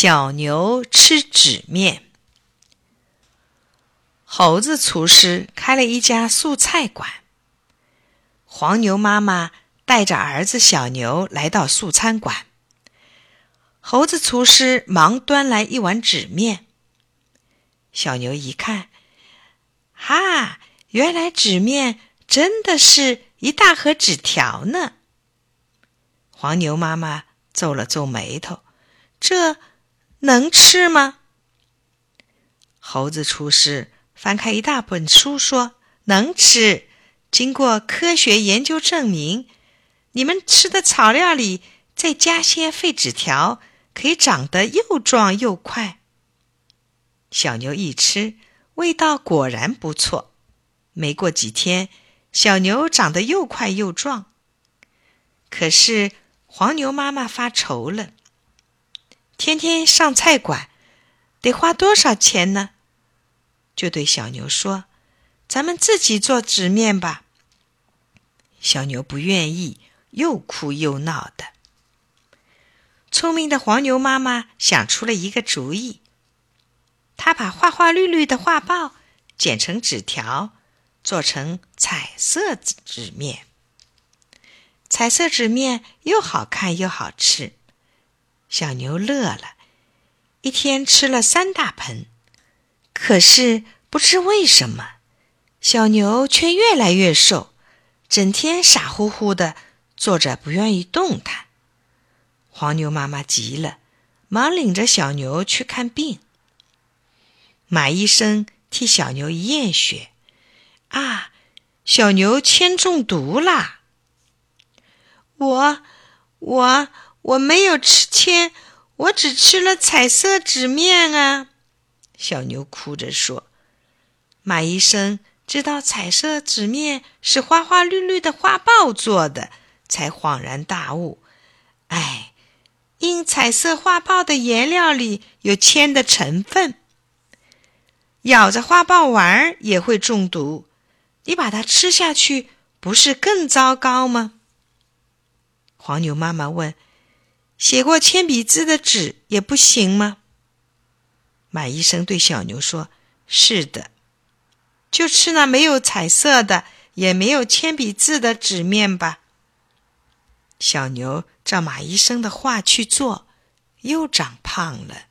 小牛吃纸面。猴子厨师开了一家素菜馆。黄牛妈妈带着儿子小牛来到素餐馆。猴子厨师忙端来一碗纸面。小牛一看，哈，原来纸面真的是一大盒纸条呢。黄牛妈妈皱了皱眉头，这。能吃吗？猴子厨师翻开一大本书，说：“能吃。经过科学研究证明，你们吃的草料里再加些废纸条，可以长得又壮又快。”小牛一吃，味道果然不错。没过几天，小牛长得又快又壮。可是黄牛妈妈发愁了。天天上菜馆，得花多少钱呢？就对小牛说：“咱们自己做纸面吧。”小牛不愿意，又哭又闹的。聪明的黄牛妈妈想出了一个主意，她把花花绿绿的画报剪成纸条，做成彩色纸面。彩色纸面又好看又好吃。小牛乐了，一天吃了三大盆。可是不知为什么，小牛却越来越瘦，整天傻乎乎的坐着，不愿意动弹。黄牛妈妈急了，忙领着小牛去看病。马医生替小牛验血，啊，小牛铅中毒啦！我，我。我没有吃铅，我只吃了彩色纸面啊！小牛哭着说。马医生知道彩色纸面是花花绿绿的花豹做的，才恍然大悟：哎，因彩色花豹的颜料里有铅的成分，咬着花豹玩也会中毒。你把它吃下去，不是更糟糕吗？黄牛妈妈问。写过铅笔字的纸也不行吗？马医生对小牛说：“是的，就吃那没有彩色的，也没有铅笔字的纸面吧。”小牛照马医生的话去做，又长胖了。